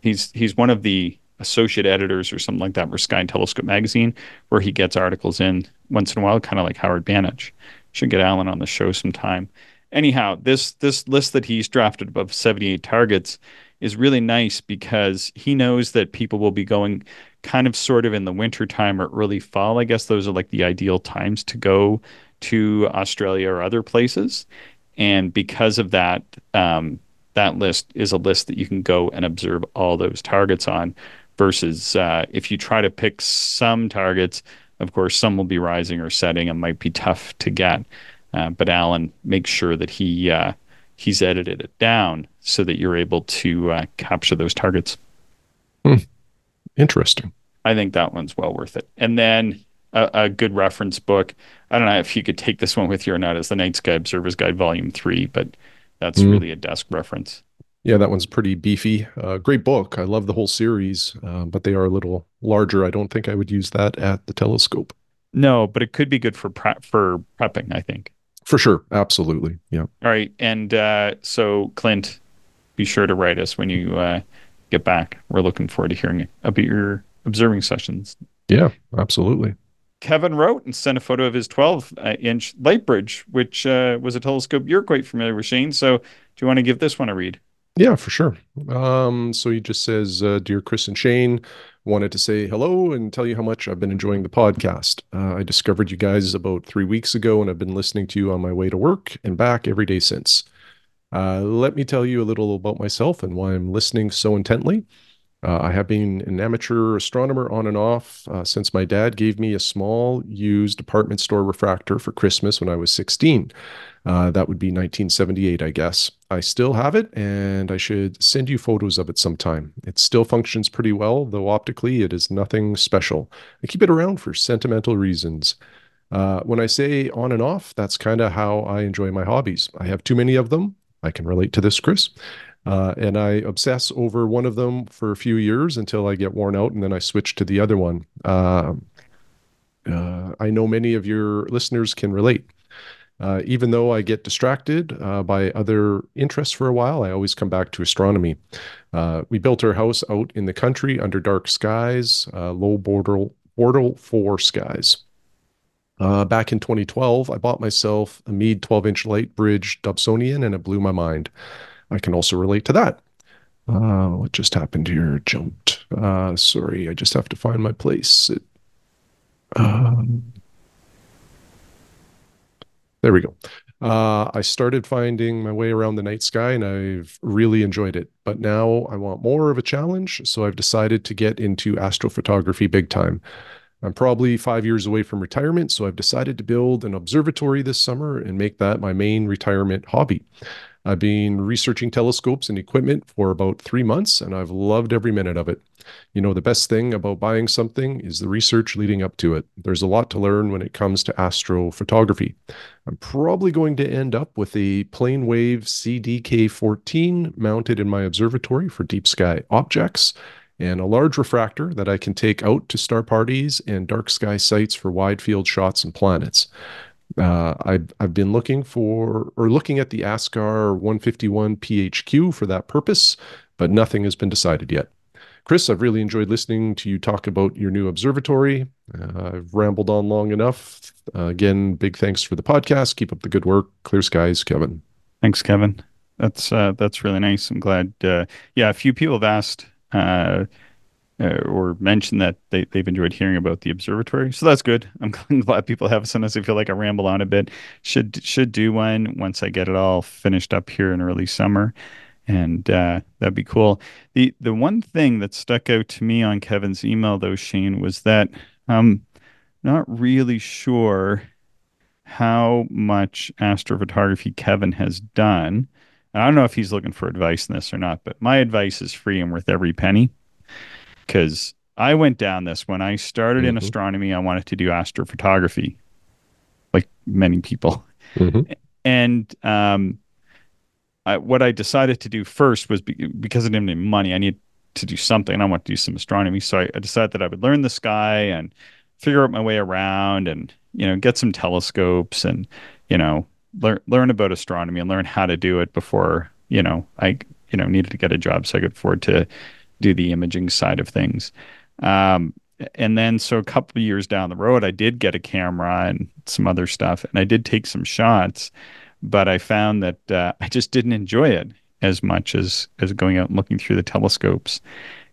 Speaker 1: he's he's one of the associate editors or something like that for Sky and Telescope magazine, where he gets articles in once in a while, kind of like Howard Banich. Should get Alan on the show sometime. Anyhow, this this list that he's drafted above 78 targets is really nice because he knows that people will be going kind of sort of in the winter time or early fall. I guess those are like the ideal times to go to Australia or other places. And because of that, um, that list is a list that you can go and observe all those targets on versus uh, if you try to pick some targets, of course, some will be rising or setting and might be tough to get. Uh, but Alan makes sure that he uh, he's edited it down so that you're able to uh, capture those targets.
Speaker 2: Hmm. Interesting.
Speaker 1: I think that one's well worth it. And then a, a, good reference book. I don't know if you could take this one with you or not as the Night Sky Observer's Guide Volume 3, but that's mm. really a desk reference.
Speaker 2: Yeah, that one's pretty beefy. Uh, great book. I love the whole series, uh, but they are a little larger. I don't think I would use that at the telescope.
Speaker 1: No, but it could be good for prep for prepping. I think
Speaker 2: for sure, absolutely. Yeah.
Speaker 1: All right, and uh, so Clint, be sure to write us when you uh, get back. We're looking forward to hearing about your observing sessions.
Speaker 2: Yeah, absolutely.
Speaker 1: Kevin wrote and sent a photo of his 12 uh, inch Lightbridge, which uh, was a telescope you're quite familiar with, Shane. So, do you want to give this one a read?
Speaker 2: Yeah, for sure. Um, so he just says, uh, Dear Chris and Shane, wanted to say hello and tell you how much I've been enjoying the podcast. Uh, I discovered you guys about three weeks ago, and I've been listening to you on my way to work and back every day since. Uh, let me tell you a little about myself and why I'm listening so intently. Uh, I have been an amateur astronomer on and off uh, since my dad gave me a small used department store refractor for Christmas when I was 16. Uh, that would be 1978, I guess. I still have it, and I should send you photos of it sometime. It still functions pretty well, though optically it is nothing special. I keep it around for sentimental reasons. Uh, when I say on and off, that's kind of how I enjoy my hobbies. I have too many of them. I can relate to this, Chris. Uh, and I obsess over one of them for a few years until I get worn out, and then I switch to the other one. Uh, uh, I know many of your listeners can relate. Uh, even though I get distracted uh, by other interests for a while, I always come back to astronomy. Uh, we built our house out in the country under dark skies, low Bortle, Bortle four skies. back in 2012, I bought myself a Meade 12 inch Lightbridge Dobsonian, and it blew my mind. I can also relate to that. Uh, what just happened here? Jumped. Uh, sorry, I just have to find my place. It, um, there we go. Uh, I started finding my way around the night sky and I've really enjoyed it. But now I want more of a challenge, so I've decided to get into astrophotography big time. I'm probably five years away from retirement, so I've decided to build an observatory this summer and make that my main retirement hobby. I've been researching telescopes and equipment for about three months, and I've loved every minute of it. You know, the best thing about buying something is the research leading up to it. There's a lot to learn when it comes to astrophotography. I'm probably going to end up with a Planewave CDK14 mounted in my observatory for deep sky objects and a large refractor that I can take out to star parties and dark sky sites for wide field shots and planets. Uh, I've, I've been looking for or looking at the Askar 151 PHQ for that purpose, but nothing has been decided yet. Chris, I've really enjoyed listening to you talk about your new observatory. Uh, I've rambled on long enough. Uh, again, big thanks for the podcast. Keep up the good work. Clear skies, Kevin.
Speaker 1: Thanks, Kevin. That's uh, that's really nice. I'm glad. Uh, yeah, a few people have asked uh, or mention that they, they've enjoyed hearing about the observatory. So that's good. I'm glad people have. Sometimes I feel like I ramble on a bit. Should should do one once I get it all finished up here in early summer, and uh, that'd be cool. the The one thing that stuck out to me on Kevin's email, though, Shane, was that I'm not really sure how much astrophotography Kevin has done. I don't know if he's looking for advice in this or not, but my advice is free and worth every penny because I went down this when I started mm-hmm. in astronomy. I wanted to do astrophotography, like many people, mm-hmm. and um, I, what I decided to do first was be, because I didn't have any money. I needed to do something. I want to do some astronomy, so I, I decided that I would learn the sky and figure out my way around, and you know, get some telescopes and you know, learn learn about astronomy and learn how to do it before you know I you know needed to get a job so I could afford to do the imaging side of things. Um, and then so a couple of years down the road, I did get a camera and some other stuff, and I did take some shots, but I found that uh, I just didn't enjoy it as much as as going out and looking through the telescopes.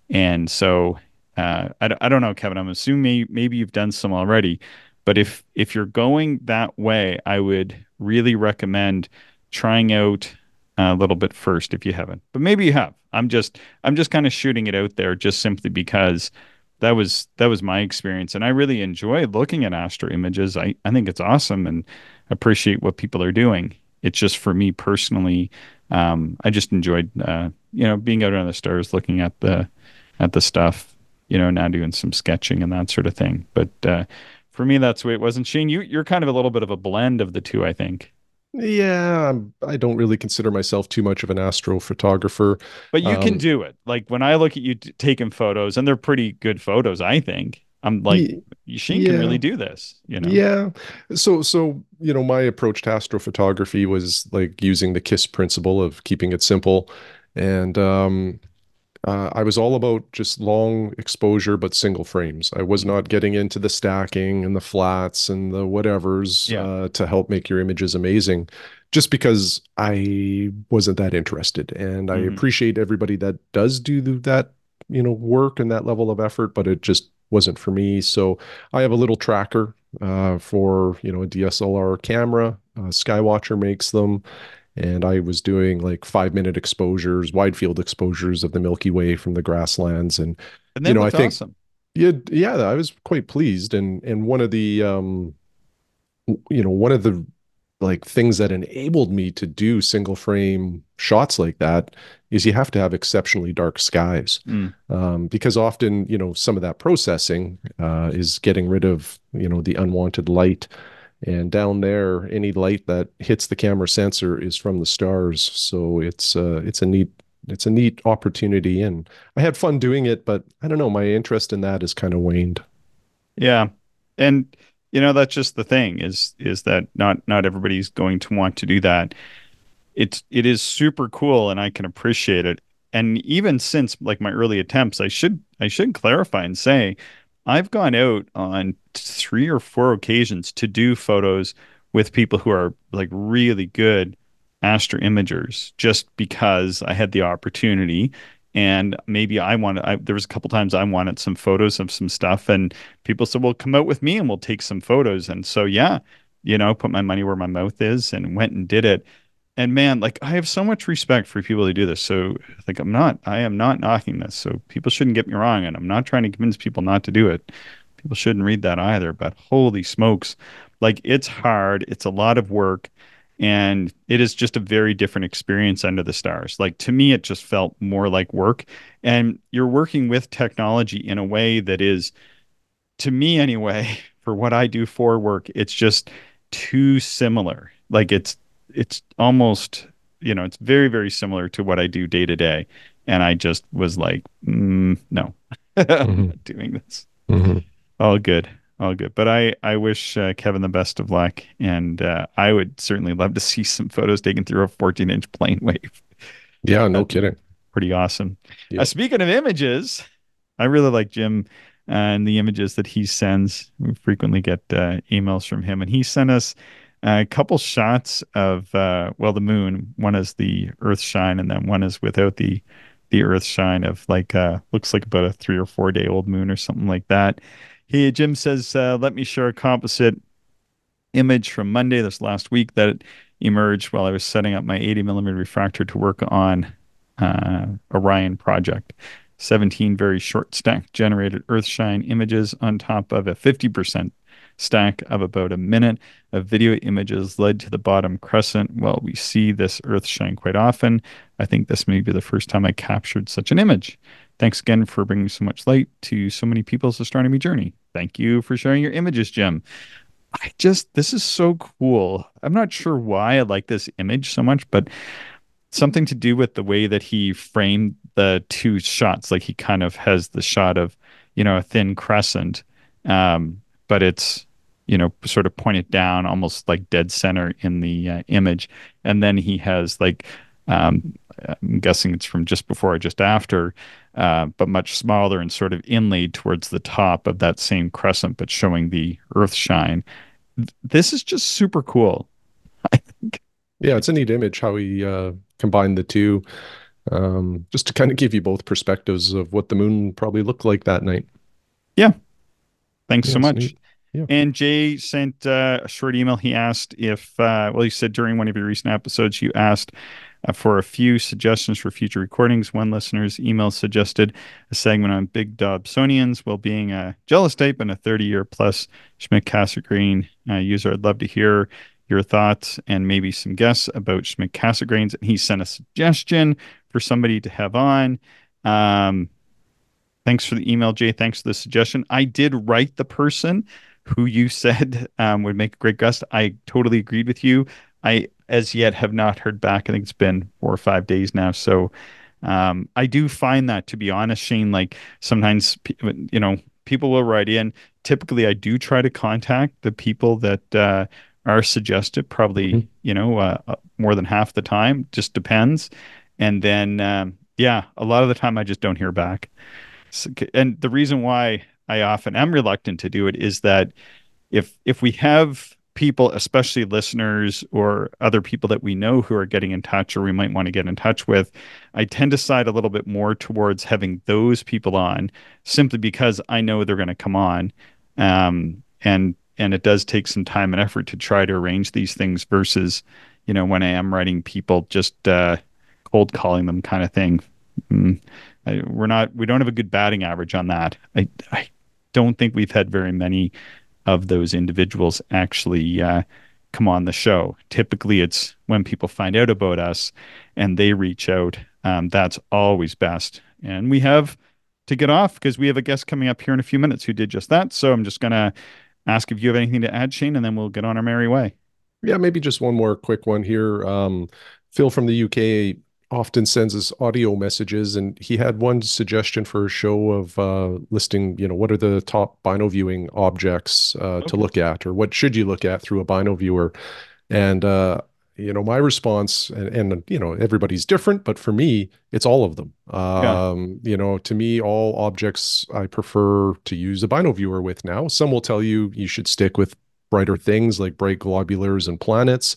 Speaker 1: And so uh, I, I don't know, Kevin. I'm assuming maybe you've done some already, but if if you're going that way, I would really recommend trying out a little bit first if you haven't. But maybe you have. I'm just I'm just kind of shooting it out there just simply because that was that was my experience and I really enjoy looking at astro images. I, I think it's awesome and appreciate what people are doing. It's just for me personally, um, I just enjoyed uh, you know being out on the stars, looking at the at the stuff, you know, now doing some sketching and that sort of thing. But uh, for me, that's the way it was. And Shane, you you're kind of a little bit of a blend of the two, I think.
Speaker 2: Yeah, I'm, I don't really consider myself too much of an astrophotographer.
Speaker 1: But you um, can do it. Like when I look at you t- taking photos, and they're pretty good photos, I think. I'm like, Shane yeah. can really do this, you know?
Speaker 2: Yeah. So, so, you know, my approach to astrophotography was like using the KISS principle of keeping it simple. And, um, uh, I was all about just long exposure, but single frames. I was not getting into the stacking and the flats and the whatevers yeah. uh, to help make your images amazing, just because I wasn't that interested. And mm-hmm. I appreciate everybody that does do that, you know, work and that level of effort, but it just wasn't for me. So I have a little tracker uh, for you know a DSLR camera. Uh, Skywatcher makes them, and I was doing like five minute exposures, wide field exposures of the Milky Way from the grasslands, and,
Speaker 1: and you know I think awesome.
Speaker 2: yeah yeah I was quite pleased, and and one of the um you know one of the like things that enabled me to do single frame shots like that is you have to have exceptionally dark skies mm. um, because often you know some of that processing uh, is getting rid of you know the unwanted light and down there any light that hits the camera sensor is from the stars. So it's uh, it's a neat it's a neat opportunity. And i had fun doing it but i don't know my interest in that has kind of waned.
Speaker 1: Yeah. And you know that's just the thing is is that not not everybody's going to want to do that. It's it is super cool and i can appreciate it. And even since like my early attempts i should i should clarify and say I've gone out on three or four occasions to do photos with people who are like really good astro imagers just because I had the opportunity. And maybe I wanted I, there was a couple times I wanted some photos of some stuff and people said well come out with me and we'll take some photos. And so yeah you know put my money where my mouth is and went and did it and man, like I have so much respect for people who do this. So like I'm not, I am not knocking this. So people shouldn't get me wrong, and I'm not trying to convince people not to do it. People shouldn't read that either. But holy smokes, like it's hard. It's a lot of work, and it is just a very different experience under the stars. Like to me, it just felt more like work, and you're working with technology in a way that is, to me anyway, for what I do for work, it's just too similar. Like it's it's almost you know it's very very similar to what I do day to day, and I just was like, mm, no, mm-hmm. I'm not doing this. Mm-hmm. All good, all good. But I I wish uh, Kevin the best of luck, and uh, I would certainly love to see some photos taken through a 14 inch plane wave.
Speaker 2: Yeah, no kidding.
Speaker 1: Pretty awesome. Yeah. Uh, speaking of images, I really like Jim uh, and the images that he sends. We frequently get uh, emails from him, and he sent us a couple shots of uh, well the moon. One is the earth shine and then one is without the the earth shine of like uh looks like about a three or four day old moon or something like that. He jim says uh, let me share a composite image from monday this last week that emerged while i was setting up my 80 millimeter refractor to work on uh, orion project. 17 very short stack generated earthshine images on top of a 50% stack of about a minute of video images led to the bottom crescent. Well, we see this earth shine quite often. I think this may be the first time I captured such an image. Thanks again for bringing so much light to so many people's astronomy journey. Thank you for sharing your images, Jim. I just, this is so cool. I'm not sure why I like this image so much, but something to do with the way that he framed the two shots. Like he kind of has the shot of, you know, a thin crescent um, but it's you know sort of pointed down almost like dead center in the uh, image and then he has like Um, I'm guessing it's from just before or just after, uh, but much smaller and sort of inlaid towards the top of that same crescent, but showing the Earth shine. This is just super cool. I think.
Speaker 2: Yeah, it's a neat image how he uh, combined the two, um, just to kind of give you both perspectives of what the moon probably looked like that night.
Speaker 1: Yeah. Thanks
Speaker 2: Yeah,
Speaker 1: so much.
Speaker 2: neat.
Speaker 1: And Jay sent uh, a short email. He asked if, uh, well, he said during one of your recent episodes, you asked uh, for a few suggestions for future recordings. One listener's email suggested a segment on Big Dobsonians, well being a jealous type and a 30 year plus Schmidt Cassegrain uh, user. I'd love to hear your thoughts and maybe some guests about Schmidt Cassegrains. And he sent a suggestion for somebody to have on. Um, thanks for the email, Jay. Thanks for the suggestion. I did write the person who you said um, would make a great guest. I totally agreed with you. I, as yet, have not heard back. I think it's been four or five days now. So um, I do find that, to be honest, Shane, like sometimes, you know, people will write in. Typically, I do try to contact the people that uh, are suggested, probably,
Speaker 2: Mhm.
Speaker 1: you know, uh, uh, more than half the time. Just depends. And then, um, yeah, a lot of the time I just don't hear back. So, and the reason why I often am reluctant to do it is that if if we have people, especially listeners or other people that we know who are getting in touch or we might want to get in touch with, I tend to side a little bit more towards having those people on simply because I know they're going to come on. Um, and and it does take some time and effort to try to arrange these things versus, you know, when I am writing people just uh, cold calling them kind of thing. Mm, I, we're not we don't have a good batting average on that. I I don't think we've had very many of those individuals actually uh, come on the show. Typically, it's when people find out about us and they reach out. Um, that's always best. And we have to get off because we have a guest coming up here in a few minutes who did just that. So I'm just gonna ask if you have anything to add, Shane, and then we'll get on our merry way.
Speaker 2: Yeah, maybe just one more quick one here. Um, Phil from the UK often sends us audio messages, and he had one suggestion for a show of uh, listing, you know, what are the top bino viewing objects uh, to look at, or what should you look at through a bino viewer? And uh, you know, my response, and, and you know, everybody's different, but for me, it's all of them.
Speaker 1: Yeah.
Speaker 2: Um, you know, to me, all objects I prefer to use a bino viewer with now. Some will tell you you should stick with brighter things like bright globulars and planets.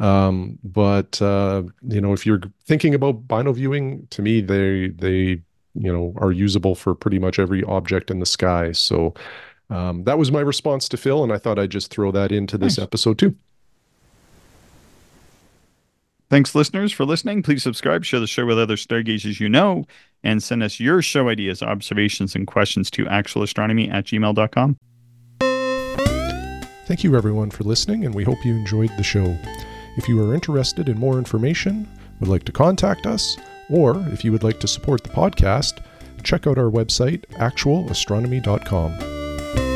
Speaker 2: Um, but uh, you know, if you're thinking about bino viewing, to me, they they you know are usable for pretty much every object in the sky. So um, that was my response to Phil, and I thought I'd just throw that into this
Speaker 1: Nice.
Speaker 2: episode too.
Speaker 1: Thanks, listeners, for listening. Please subscribe, share the show with other stargazers you know, and send us your show ideas, observations, and questions to actualastronomy at gmail.com.
Speaker 2: Thank you, everyone, for listening, and we hope you enjoyed the show. If you are interested in more information, would like to contact us, or if you would like to support the podcast, check out our website, actualastronomy.com.